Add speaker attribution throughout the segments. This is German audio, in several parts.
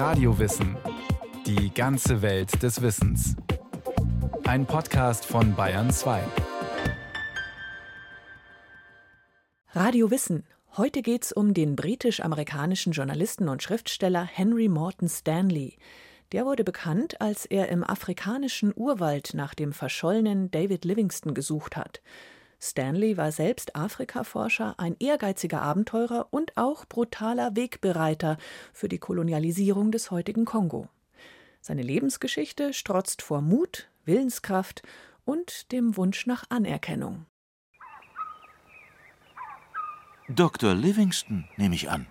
Speaker 1: Radiowissen. Die ganze Welt des Wissens. Ein Podcast von Bayern 2.
Speaker 2: Radio Wissen. Heute geht's um den britisch-amerikanischen Journalisten und Schriftsteller Henry Morton Stanley. Der wurde bekannt, als er im afrikanischen Urwald nach dem verschollenen David Livingstone gesucht hat. Stanley war selbst Afrikaforscher, ein ehrgeiziger Abenteurer und auch brutaler Wegbereiter für die Kolonialisierung des heutigen Kongo. Seine Lebensgeschichte strotzt vor Mut, Willenskraft und dem Wunsch nach Anerkennung.
Speaker 3: Dr. Livingston, nehme ich an.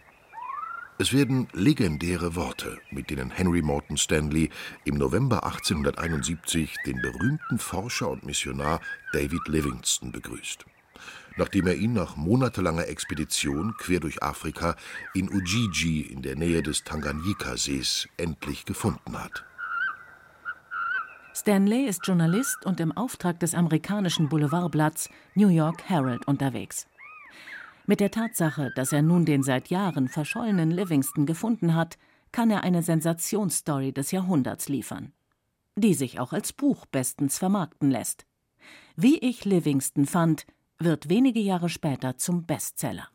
Speaker 4: Es werden legendäre Worte, mit denen Henry Morton Stanley im November 1871 den berühmten Forscher und Missionar David Livingstone begrüßt. Nachdem er ihn nach monatelanger Expedition quer durch Afrika in Ujiji in der Nähe des Tanganyika-Sees endlich gefunden hat.
Speaker 5: Stanley ist Journalist und im Auftrag des amerikanischen Boulevardblatts New York Herald unterwegs. Mit der Tatsache, dass er nun den seit Jahren verschollenen Livingston gefunden hat, kann er eine Sensationsstory des Jahrhunderts liefern, die sich auch als Buch bestens vermarkten lässt. Wie ich Livingston fand, wird wenige Jahre später zum Bestseller.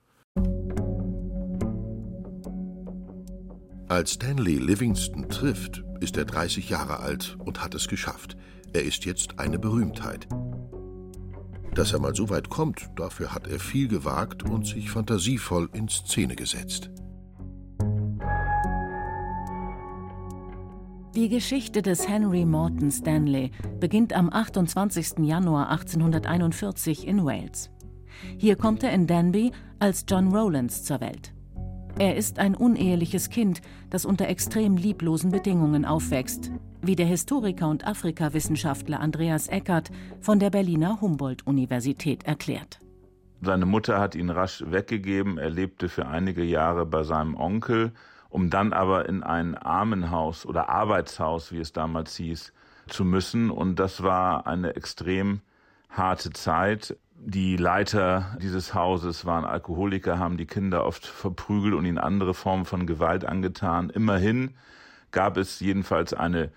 Speaker 4: Als Stanley Livingston trifft, ist er 30 Jahre alt und hat es geschafft. Er ist jetzt eine Berühmtheit. Dass er mal so weit kommt, dafür hat er viel gewagt und sich fantasievoll in Szene gesetzt.
Speaker 5: Die Geschichte des Henry Morton Stanley beginnt am 28. Januar 1841 in Wales. Hier kommt er in Danby als John Rowlands zur Welt. Er ist ein uneheliches Kind, das unter extrem lieblosen Bedingungen aufwächst, wie der Historiker und Afrikawissenschaftler Andreas Eckert von der Berliner Humboldt-Universität erklärt.
Speaker 6: Seine Mutter hat ihn rasch weggegeben. Er lebte für einige Jahre bei seinem Onkel, um dann aber in ein Armenhaus oder Arbeitshaus, wie es damals hieß, zu müssen. Und das war eine extrem harte Zeit. Die Leiter dieses Hauses waren Alkoholiker, haben die Kinder oft verprügelt und ihnen andere Formen von Gewalt angetan. Immerhin gab es jedenfalls eine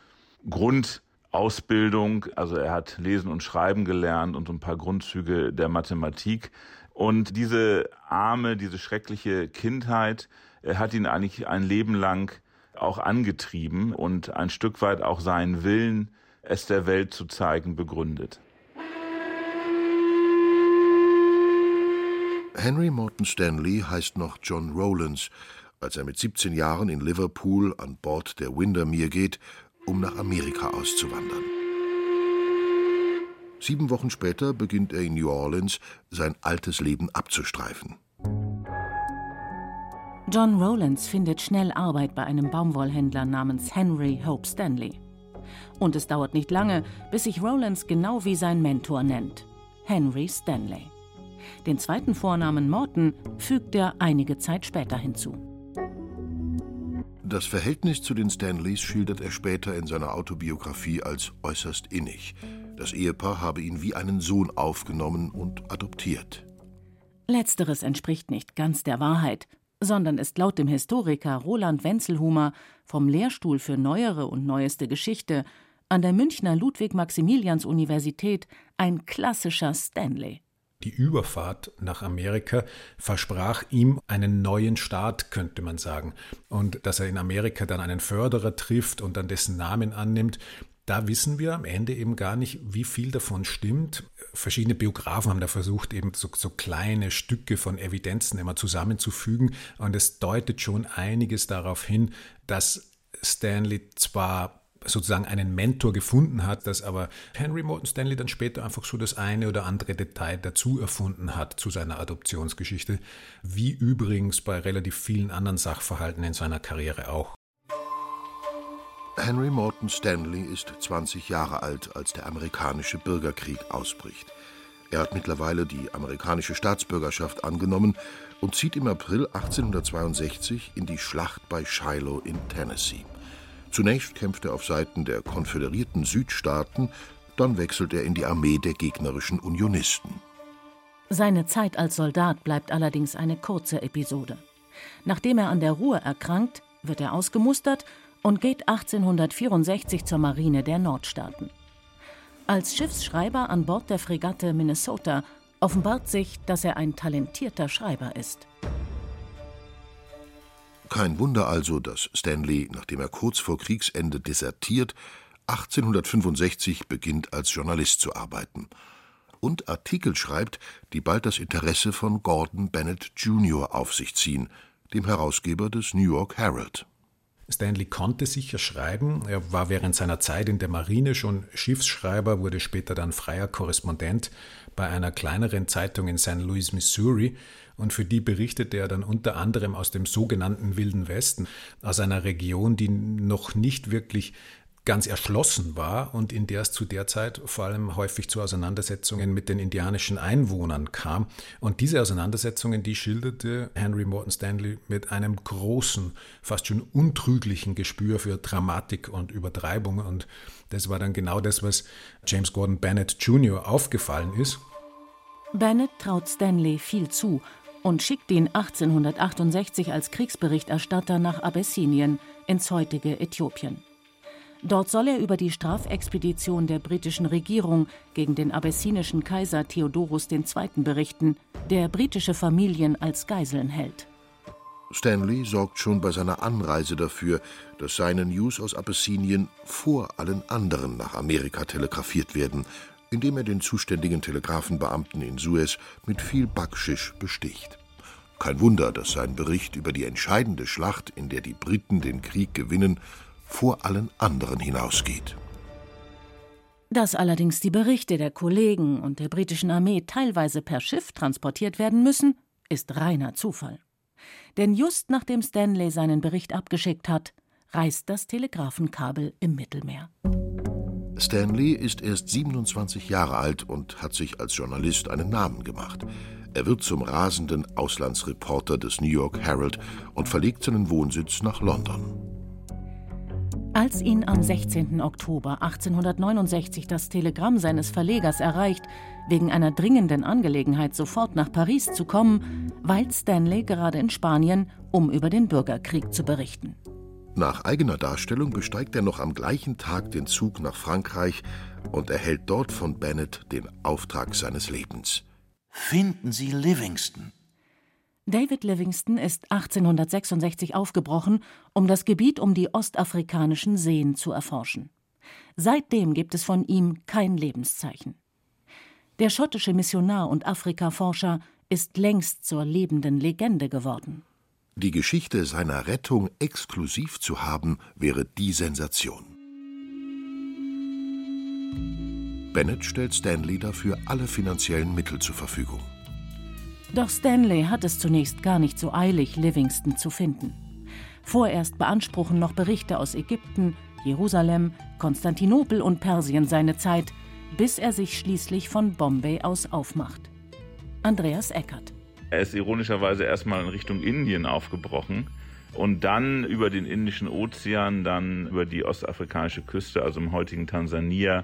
Speaker 6: Grundausbildung. Also er hat Lesen und Schreiben gelernt und ein paar Grundzüge der Mathematik. Und diese arme, diese schreckliche Kindheit hat ihn eigentlich ein Leben lang auch angetrieben und ein Stück weit auch seinen Willen, es der Welt zu zeigen, begründet.
Speaker 4: Henry Morton Stanley heißt noch John Rowlands, als er mit 17 Jahren in Liverpool an Bord der Windermere geht, um nach Amerika auszuwandern. Sieben Wochen später beginnt er in New Orleans sein altes Leben abzustreifen.
Speaker 5: John Rowlands findet schnell Arbeit bei einem Baumwollhändler namens Henry Hope Stanley. Und es dauert nicht lange, bis sich Rowlands genau wie sein Mentor nennt: Henry Stanley. Den zweiten Vornamen Morton fügt er einige Zeit später hinzu.
Speaker 4: Das Verhältnis zu den Stanleys schildert er später in seiner Autobiografie als äußerst innig. Das Ehepaar habe ihn wie einen Sohn aufgenommen und adoptiert.
Speaker 5: Letzteres entspricht nicht ganz der Wahrheit, sondern ist laut dem Historiker Roland Wenzelhumer vom Lehrstuhl für neuere und neueste Geschichte an der Münchner Ludwig-Maximilians-Universität ein klassischer Stanley.
Speaker 7: Die Überfahrt nach Amerika versprach ihm einen neuen Start, könnte man sagen. Und dass er in Amerika dann einen Förderer trifft und dann dessen Namen annimmt, da wissen wir am Ende eben gar nicht, wie viel davon stimmt. Verschiedene Biografen haben da versucht, eben so, so, kleine Stücke von Evidenzen immer zusammenzufügen. Und es deutet schon einiges darauf hin, dass Stanley zwar sozusagen einen Mentor gefunden hat, dass aber Henry Morton Stanley dann später einfach so das eine oder andere Detail dazu erfunden hat zu seiner Adoptionsgeschichte, wie übrigens bei relativ vielen anderen Sachverhalten in seiner Karriere auch.
Speaker 4: Henry Morton Stanley ist 20 Jahre alt, als der amerikanische Bürgerkrieg ausbricht. Er hat mittlerweile die amerikanische Staatsbürgerschaft angenommen und zieht im April 1862 in die Schlacht bei Shiloh in Tennessee. Zunächst kämpft er auf Seiten der konföderierten Südstaaten, dann wechselt er in die Armee der gegnerischen Unionisten.
Speaker 5: Seine Zeit als Soldat bleibt allerdings eine kurze Episode. Nachdem er an der Ruhr erkrankt, wird er ausgemustert und geht 1864 zur Marine der Nordstaaten. Als Schiffsschreiber an Bord der Fregatte Minnesota offenbart sich, dass er ein talentierter Schreiber ist.
Speaker 4: Kein Wunder also, dass Stanley, nachdem er kurz vor Kriegsende desertiert, 1865 beginnt als Journalist zu arbeiten und Artikel schreibt, die bald das Interesse von Gordon Bennett Jr. auf sich ziehen, dem Herausgeber des New York Herald.
Speaker 7: Stanley konnte sicher schreiben. Er war während seiner Zeit in der Marine schon Schiffsschreiber, wurde später dann freier Korrespondent bei einer kleineren Zeitung in St. Louis, Missouri. Und für die berichtete er dann unter anderem aus dem sogenannten Wilden Westen, aus einer Region, die noch nicht wirklich ganz erschlossen war und in der es zu der Zeit vor allem häufig zu Auseinandersetzungen mit den indianischen Einwohnern kam. Und diese Auseinandersetzungen, die schilderte Henry Morton Stanley mit einem großen, fast schon untrüglichen Gespür für Dramatik und Übertreibung. Und das war dann genau das, was James Gordon Bennett Jr. aufgefallen ist.
Speaker 5: Bennett traut Stanley viel zu und schickt ihn 1868 als Kriegsberichterstatter nach Abessinien ins heutige Äthiopien. Dort soll er über die Strafexpedition der britischen Regierung gegen den abessinischen Kaiser Theodorus II. berichten, der britische Familien als Geiseln hält.
Speaker 4: Stanley sorgt schon bei seiner Anreise dafür, dass seine News aus Abessinien vor allen anderen nach Amerika telegrafiert werden, indem er den zuständigen Telegrafenbeamten in Suez mit viel Backschisch besticht. Kein Wunder, dass sein Bericht über die entscheidende Schlacht, in der die Briten den Krieg gewinnen, vor allen anderen hinausgeht.
Speaker 5: Dass allerdings die Berichte der Kollegen und der britischen Armee teilweise per Schiff transportiert werden müssen, ist reiner Zufall. Denn just nachdem Stanley seinen Bericht abgeschickt hat, reißt das Telegrafenkabel im Mittelmeer.
Speaker 4: Stanley ist erst 27 Jahre alt und hat sich als Journalist einen Namen gemacht. Er wird zum rasenden Auslandsreporter des New York Herald und verlegt seinen Wohnsitz nach London.
Speaker 5: Als ihn am 16. Oktober 1869 das Telegramm seines Verlegers erreicht, wegen einer dringenden Angelegenheit sofort nach Paris zu kommen, weilt Stanley gerade in Spanien, um über den Bürgerkrieg zu berichten.
Speaker 4: Nach eigener Darstellung besteigt er noch am gleichen Tag den Zug nach Frankreich und erhält dort von Bennett den Auftrag seines Lebens.
Speaker 3: Finden Sie Livingston.
Speaker 5: David Livingstone ist 1866 aufgebrochen, um das Gebiet um die ostafrikanischen Seen zu erforschen. Seitdem gibt es von ihm kein Lebenszeichen. Der schottische Missionar und Afrikaforscher ist längst zur lebenden Legende geworden.
Speaker 4: Die Geschichte seiner Rettung exklusiv zu haben, wäre die Sensation. Bennett stellt Stanley dafür alle finanziellen Mittel zur Verfügung.
Speaker 5: Doch Stanley hat es zunächst gar nicht so eilig, Livingston zu finden. Vorerst beanspruchen noch Berichte aus Ägypten, Jerusalem, Konstantinopel und Persien seine Zeit, bis er sich schließlich von Bombay aus aufmacht. Andreas Eckert.
Speaker 6: Er ist ironischerweise erstmal in Richtung Indien aufgebrochen und dann über den Indischen Ozean, dann über die ostafrikanische Küste, also im heutigen Tansania,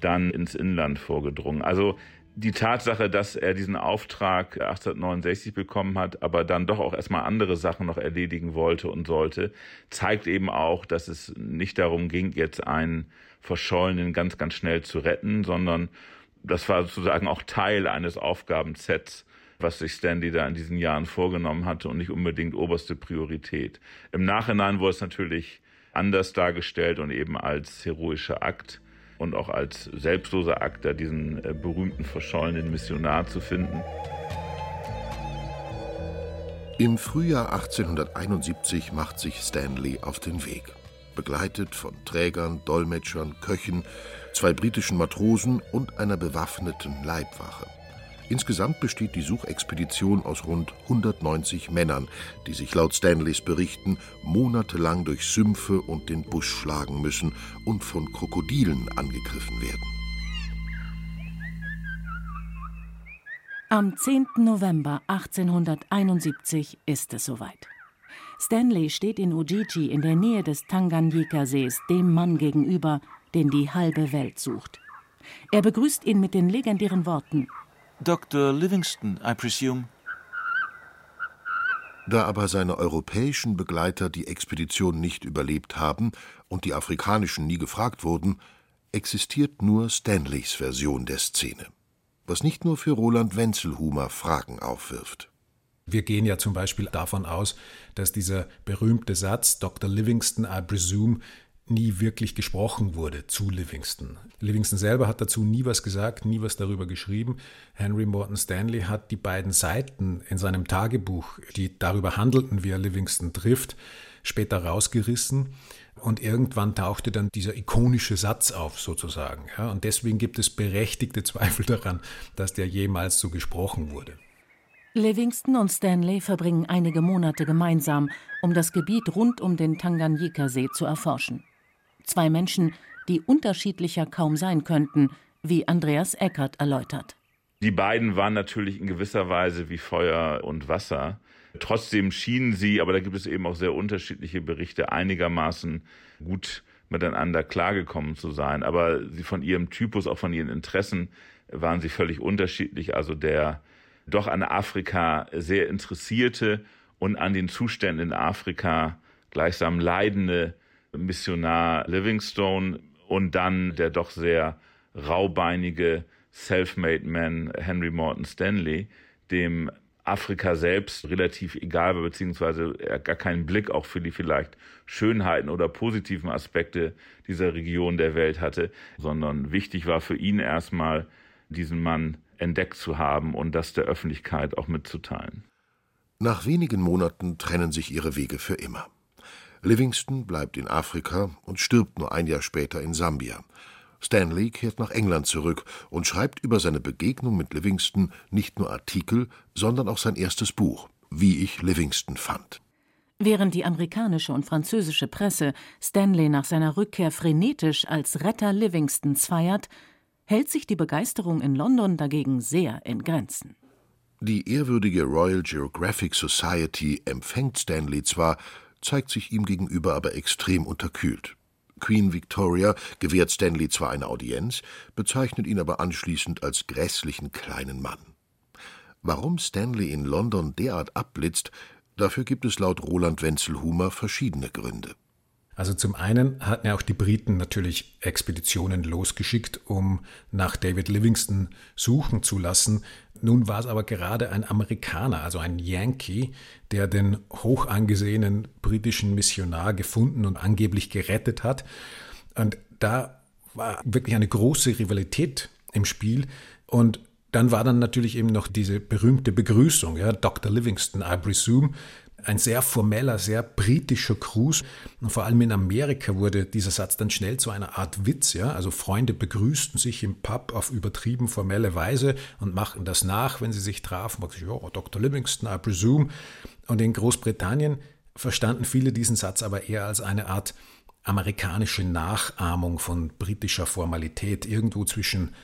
Speaker 6: dann ins Inland vorgedrungen. Also die Tatsache, dass er diesen Auftrag 1869 bekommen hat, aber dann doch auch erstmal andere Sachen noch erledigen wollte und sollte, zeigt eben auch, dass es nicht darum ging, jetzt einen Verschollenen ganz, ganz schnell zu retten, sondern das war sozusagen auch Teil eines Aufgabensets, was sich Stanley da in diesen Jahren vorgenommen hatte und nicht unbedingt oberste Priorität. Im Nachhinein wurde es natürlich anders dargestellt und eben als heroischer Akt und auch als selbstloser Akt, da diesen äh, berühmten verschollenen Missionar zu finden.
Speaker 4: Im Frühjahr 1871 macht sich Stanley auf den Weg. Begleitet von Trägern, Dolmetschern, Köchen, zwei britischen Matrosen und einer bewaffneten Leibwache. Insgesamt besteht die Suchexpedition aus rund 190 Männern, die sich laut Stanleys Berichten monatelang durch Sümpfe und den Busch schlagen müssen und von Krokodilen angegriffen werden.
Speaker 5: Am 10. November 1871 ist es soweit. Stanley steht in Ujiji in der Nähe des Tanganyika-Sees dem Mann gegenüber, den die halbe Welt sucht. Er begrüßt ihn mit den legendären Worten
Speaker 3: Dr. Livingston, I presume.
Speaker 4: Da aber seine europäischen Begleiter die Expedition nicht überlebt haben und die afrikanischen nie gefragt wurden, existiert nur Stanleys Version der Szene, was nicht nur für Roland Wenzelhumer Fragen aufwirft.
Speaker 7: Wir gehen ja zum Beispiel davon aus, dass dieser berühmte Satz Dr. Livingston, I presume, nie wirklich gesprochen wurde zu Livingston. Livingston selber hat dazu nie was gesagt, nie was darüber geschrieben. Henry Morton Stanley hat die beiden Seiten in seinem Tagebuch, die darüber handelten, wie er Livingston trifft, später rausgerissen. Und irgendwann tauchte dann dieser ikonische Satz auf, sozusagen. Ja, und deswegen gibt es berechtigte Zweifel daran, dass der jemals so gesprochen wurde.
Speaker 5: Livingston und Stanley verbringen einige Monate gemeinsam, um das Gebiet rund um den Tanganyika-See zu erforschen. Zwei Menschen, die unterschiedlicher kaum sein könnten, wie Andreas Eckert erläutert.
Speaker 6: Die beiden waren natürlich in gewisser Weise wie Feuer und Wasser. Trotzdem schienen sie, aber da gibt es eben auch sehr unterschiedliche Berichte, einigermaßen gut miteinander klargekommen zu sein. Aber sie von ihrem Typus, auch von ihren Interessen, waren sie völlig unterschiedlich. Also der doch an Afrika sehr interessierte und an den Zuständen in Afrika gleichsam leidende Missionar Livingstone und dann der doch sehr raubeinige Self-Made Man Henry Morton Stanley, dem Afrika selbst relativ egal war, beziehungsweise er gar keinen Blick auch für die vielleicht Schönheiten oder positiven Aspekte dieser Region der Welt hatte, sondern wichtig war für ihn erstmal, diesen Mann entdeckt zu haben und das der Öffentlichkeit auch mitzuteilen.
Speaker 4: Nach wenigen Monaten trennen sich ihre Wege für immer. Livingston bleibt in Afrika und stirbt nur ein Jahr später in Sambia. Stanley kehrt nach England zurück und schreibt über seine Begegnung mit Livingston nicht nur Artikel, sondern auch sein erstes Buch, Wie ich Livingston fand.
Speaker 5: Während die amerikanische und französische Presse Stanley nach seiner Rückkehr frenetisch als Retter Livingstons feiert, hält sich die Begeisterung in London dagegen sehr in Grenzen.
Speaker 4: Die ehrwürdige Royal Geographic Society empfängt Stanley zwar, zeigt sich ihm gegenüber aber extrem unterkühlt. Queen Victoria gewährt Stanley zwar eine Audienz, bezeichnet ihn aber anschließend als grässlichen kleinen Mann. Warum Stanley in London derart abblitzt, dafür gibt es laut Roland Wenzelhumer verschiedene Gründe.
Speaker 7: Also zum einen hatten ja auch die Briten natürlich Expeditionen losgeschickt, um nach David Livingston suchen zu lassen. Nun war es aber gerade ein Amerikaner, also ein Yankee, der den hoch angesehenen britischen Missionar gefunden und angeblich gerettet hat. Und da war wirklich eine große Rivalität im Spiel. Und dann war dann natürlich eben noch diese berühmte Begrüßung, ja, Dr. Livingston, I presume, ein sehr formeller, sehr britischer Gruß. Und vor allem in Amerika wurde dieser Satz dann schnell zu einer Art Witz. Ja? Also Freunde begrüßten sich im Pub auf übertrieben formelle Weise und machten das nach, wenn sie sich trafen. Ja, Dr. Livingston, I presume. Und in Großbritannien verstanden viele diesen Satz aber eher als eine Art amerikanische Nachahmung von britischer Formalität, irgendwo zwischen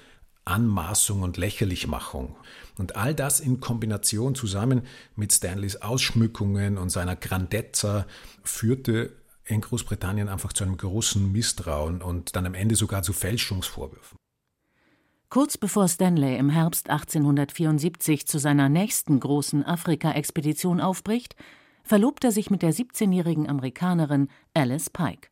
Speaker 7: Anmaßung und Lächerlichmachung. Und all das in Kombination zusammen mit Stanleys Ausschmückungen und seiner Grandezza führte in Großbritannien einfach zu einem großen Misstrauen und dann am Ende sogar zu Fälschungsvorwürfen.
Speaker 5: Kurz bevor Stanley im Herbst 1874 zu seiner nächsten großen Afrika-Expedition aufbricht, verlobt er sich mit der 17-jährigen Amerikanerin Alice Pike,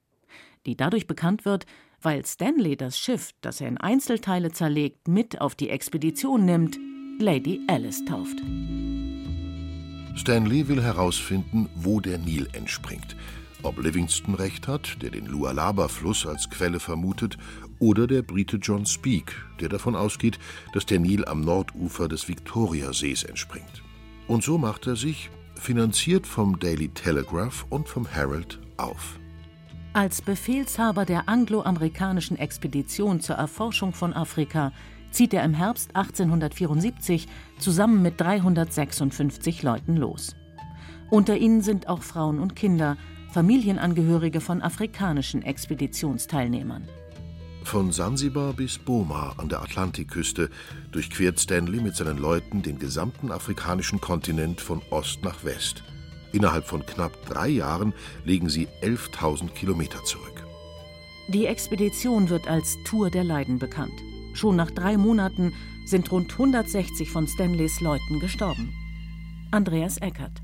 Speaker 5: die dadurch bekannt wird, weil Stanley das Schiff, das er in Einzelteile zerlegt, mit auf die Expedition nimmt, Lady Alice tauft.
Speaker 4: Stanley will herausfinden, wo der Nil entspringt. Ob Livingston recht hat, der den Lualaba-Fluss als Quelle vermutet, oder der Brite John Speake, der davon ausgeht, dass der Nil am Nordufer des Viktoriasees entspringt. Und so macht er sich, finanziert vom Daily Telegraph und vom Herald, auf.
Speaker 5: Als Befehlshaber der angloamerikanischen Expedition zur Erforschung von Afrika zieht er im Herbst 1874 zusammen mit 356 Leuten los. Unter ihnen sind auch Frauen und Kinder, Familienangehörige von afrikanischen Expeditionsteilnehmern.
Speaker 4: Von Sansibar bis Boma an der Atlantikküste durchquert Stanley mit seinen Leuten den gesamten afrikanischen Kontinent von Ost nach West. Innerhalb von knapp drei Jahren legen sie 11.000 Kilometer zurück.
Speaker 5: Die Expedition wird als Tour der Leiden bekannt. Schon nach drei Monaten sind rund 160 von Stanleys Leuten gestorben. Andreas Eckert.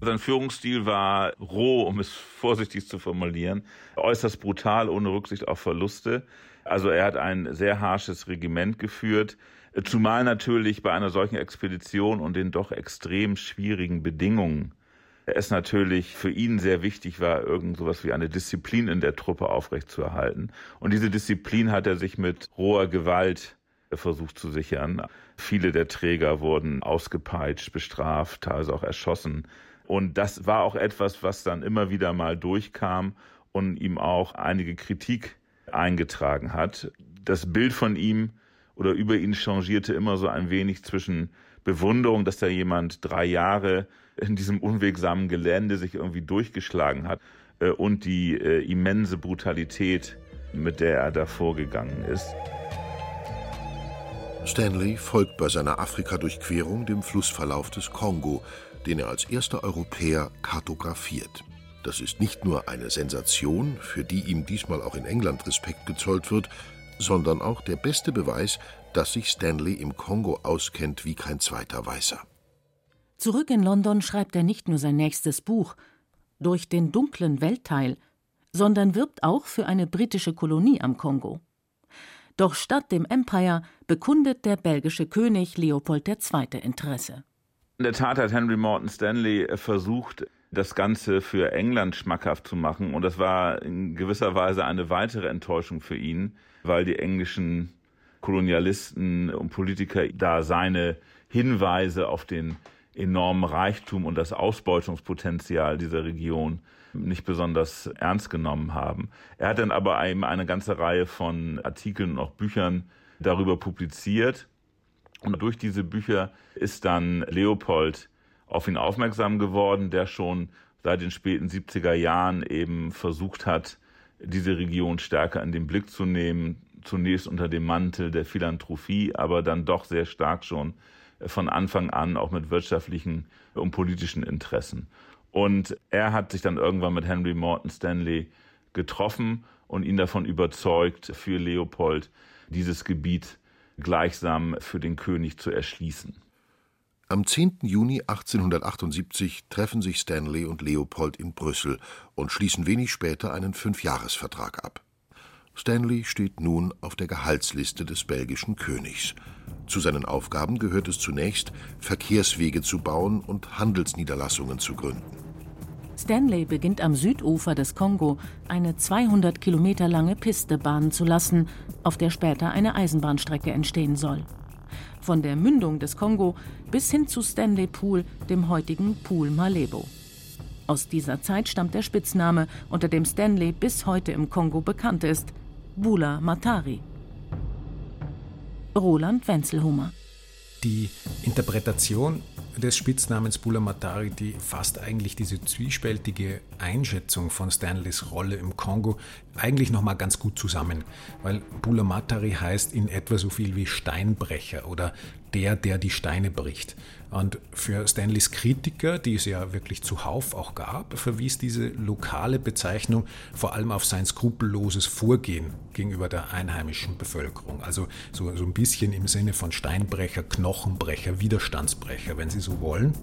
Speaker 6: Sein Führungsstil war roh, um es vorsichtig zu formulieren, äußerst brutal, ohne Rücksicht auf Verluste. Also er hat ein sehr harsches Regiment geführt, zumal natürlich bei einer solchen Expedition und den doch extrem schwierigen Bedingungen es natürlich für ihn sehr wichtig war, irgend sowas wie eine Disziplin in der Truppe aufrechtzuerhalten. Und diese Disziplin hat er sich mit roher Gewalt versucht zu sichern. Viele der Träger wurden ausgepeitscht, bestraft, teilweise auch erschossen. Und das war auch etwas, was dann immer wieder mal durchkam und ihm auch einige Kritik eingetragen hat. Das Bild von ihm oder über ihn changierte immer so ein wenig zwischen Bewunderung, dass da jemand drei Jahre in diesem unwegsamen Gelände sich irgendwie durchgeschlagen hat äh, und die äh, immense Brutalität, mit der er da vorgegangen ist.
Speaker 4: Stanley folgt bei seiner Afrika-Durchquerung dem Flussverlauf des Kongo, den er als erster Europäer kartografiert. Das ist nicht nur eine Sensation, für die ihm diesmal auch in England Respekt gezollt wird, sondern auch der beste Beweis, dass sich Stanley im Kongo auskennt wie kein zweiter Weißer.
Speaker 5: Zurück in London schreibt er nicht nur sein nächstes Buch durch den dunklen Weltteil, sondern wirbt auch für eine britische Kolonie am Kongo. Doch statt dem Empire bekundet der belgische König Leopold II. Interesse.
Speaker 6: In der Tat hat Henry Morton Stanley versucht, das Ganze für England schmackhaft zu machen. Und das war in gewisser Weise eine weitere Enttäuschung für ihn, weil die englischen Kolonialisten und Politiker da seine Hinweise auf den enormen Reichtum und das Ausbeutungspotenzial dieser Region nicht besonders ernst genommen haben. Er hat dann aber eben eine ganze Reihe von Artikeln und auch Büchern darüber publiziert. Und durch diese Bücher ist dann Leopold auf ihn aufmerksam geworden, der schon seit den späten 70er Jahren eben versucht hat, diese Region stärker in den Blick zu nehmen, zunächst unter dem Mantel der Philanthropie, aber dann doch sehr stark schon von Anfang an auch mit wirtschaftlichen und politischen Interessen. Und er hat sich dann irgendwann mit Henry Morton Stanley getroffen und ihn davon überzeugt, für Leopold dieses Gebiet gleichsam für den König zu erschließen.
Speaker 4: Am 10. Juni 1878 treffen sich Stanley und Leopold in Brüssel und schließen wenig später einen Fünfjahresvertrag ab. Stanley steht nun auf der Gehaltsliste des belgischen Königs. Zu seinen Aufgaben gehört es zunächst, Verkehrswege zu bauen und Handelsniederlassungen zu gründen.
Speaker 5: Stanley beginnt am Südufer des Kongo eine 200 Kilometer lange Piste bahnen zu lassen, auf der später eine Eisenbahnstrecke entstehen soll. Von der Mündung des Kongo bis hin zu Stanley Pool, dem heutigen Pool Malebo. Aus dieser Zeit stammt der Spitzname, unter dem Stanley bis heute im Kongo bekannt ist, Bula Matari. Roland Wenzelhumer.
Speaker 7: Die Interpretation des Spitznamens Bula Matari, die fasst eigentlich diese zwiespältige Einschätzung von Stanleys Rolle im Kongo eigentlich nochmal ganz gut zusammen, weil Bula Matari heißt in etwa so viel wie Steinbrecher oder der, der die Steine bricht. Und für Stanleys Kritiker, die es ja wirklich zuhauf auch gab, verwies diese lokale Bezeichnung vor allem auf sein skrupelloses Vorgehen gegenüber der einheimischen Bevölkerung. Also so, so ein bisschen im Sinne von Steinbrecher, Knochenbrecher, Widerstandsbrecher, wenn Sie so wollen.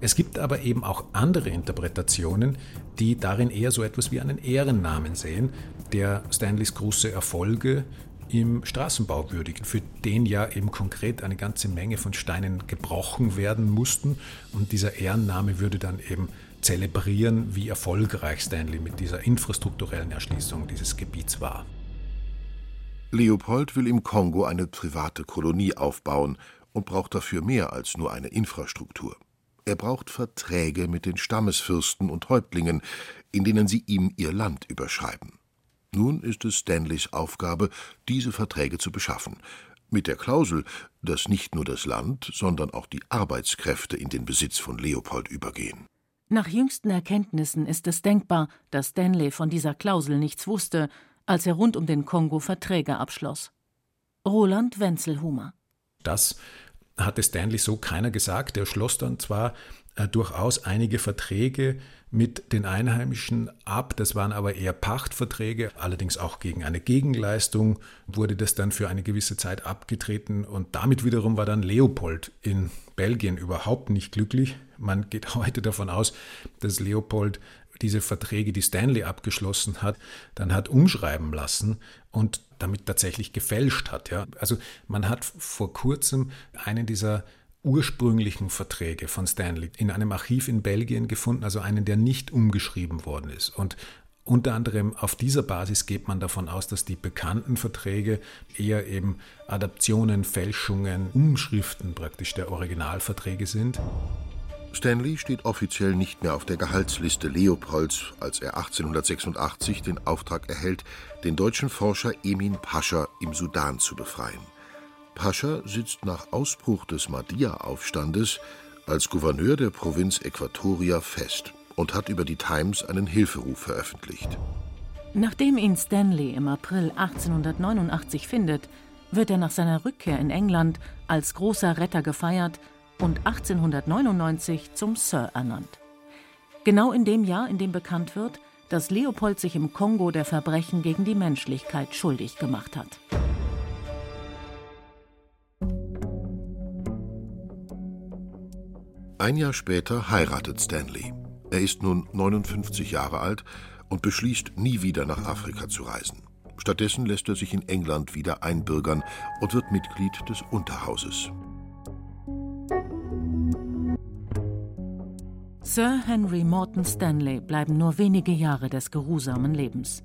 Speaker 7: Es gibt aber eben auch andere Interpretationen, die darin eher so etwas wie einen Ehrennamen sehen, der Stanleys große Erfolge im Straßenbau würdigen, für den ja eben konkret eine ganze Menge von Steinen gebrochen werden mussten. Und dieser Ehrenname würde dann eben zelebrieren, wie erfolgreich Stanley mit dieser infrastrukturellen Erschließung dieses Gebiets war.
Speaker 4: Leopold will im Kongo eine private Kolonie aufbauen und braucht dafür mehr als nur eine Infrastruktur. Er braucht Verträge mit den Stammesfürsten und Häuptlingen, in denen sie ihm ihr Land überschreiben. Nun ist es Stanleys Aufgabe, diese Verträge zu beschaffen, mit der Klausel, dass nicht nur das Land, sondern auch die Arbeitskräfte in den Besitz von Leopold übergehen.
Speaker 5: Nach jüngsten Erkenntnissen ist es denkbar, dass Stanley von dieser Klausel nichts wusste, als er rund um den Kongo Verträge abschloss. Roland Wenzelhumer.
Speaker 7: Das hatte Stanley so keiner gesagt. Er schloss dann zwar äh, durchaus einige Verträge mit den Einheimischen ab. Das waren aber eher Pachtverträge, allerdings auch gegen eine Gegenleistung wurde das dann für eine gewisse Zeit abgetreten und damit wiederum war dann Leopold in Belgien überhaupt nicht glücklich. Man geht heute davon aus, dass Leopold diese Verträge, die Stanley abgeschlossen hat, dann hat umschreiben lassen und damit tatsächlich gefälscht hat. Ja. Also man hat vor kurzem einen dieser ursprünglichen Verträge von Stanley in einem Archiv in Belgien gefunden, also einen, der nicht umgeschrieben worden ist. Und unter anderem auf dieser Basis geht man davon aus, dass die bekannten Verträge eher eben Adaptionen, Fälschungen, Umschriften praktisch der Originalverträge sind.
Speaker 4: Stanley steht offiziell nicht mehr auf der Gehaltsliste Leopolds, als er 1886 den Auftrag erhält, den deutschen Forscher Emin Pascha im Sudan zu befreien. Pascha sitzt nach Ausbruch des Mahdia-Aufstandes als Gouverneur der Provinz Äquatoria fest und hat über die Times einen Hilferuf veröffentlicht.
Speaker 5: Nachdem ihn Stanley im April 1889 findet, wird er nach seiner Rückkehr in England als großer Retter gefeiert und 1899 zum Sir ernannt. Genau in dem Jahr, in dem bekannt wird, dass Leopold sich im Kongo der Verbrechen gegen die Menschlichkeit schuldig gemacht hat.
Speaker 4: Ein Jahr später heiratet Stanley. Er ist nun 59 Jahre alt und beschließt, nie wieder nach Afrika zu reisen. Stattdessen lässt er sich in England wieder einbürgern und wird Mitglied des Unterhauses.
Speaker 5: Sir Henry Morton Stanley bleiben nur wenige Jahre des geruhsamen Lebens.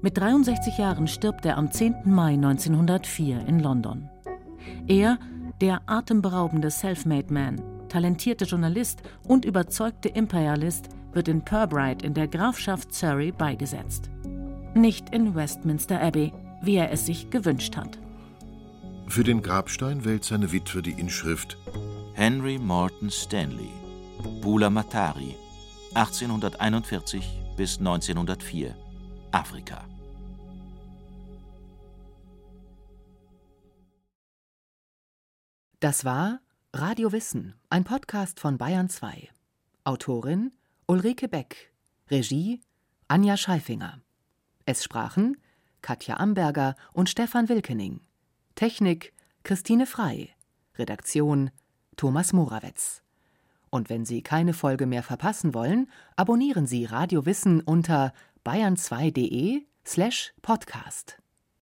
Speaker 5: Mit 63 Jahren stirbt er am 10. Mai 1904 in London. Er der atemberaubende Selfmade Man, talentierte Journalist und überzeugte Imperialist wird in Purbright in der Grafschaft Surrey beigesetzt. Nicht in Westminster Abbey, wie er es sich gewünscht hat.
Speaker 4: Für den Grabstein wählt seine Witwe die Inschrift
Speaker 3: Henry Morton Stanley, Bula Matari, 1841 bis 1904, Afrika.
Speaker 2: Das war Radio Wissen, ein Podcast von Bayern 2. Autorin Ulrike Beck, Regie Anja Scheifinger. Es sprachen Katja Amberger und Stefan Wilkening. Technik Christine Frei. Redaktion Thomas Morawetz. Und wenn Sie keine Folge mehr verpassen wollen, abonnieren Sie Radio Wissen unter bayern2.de slash podcast.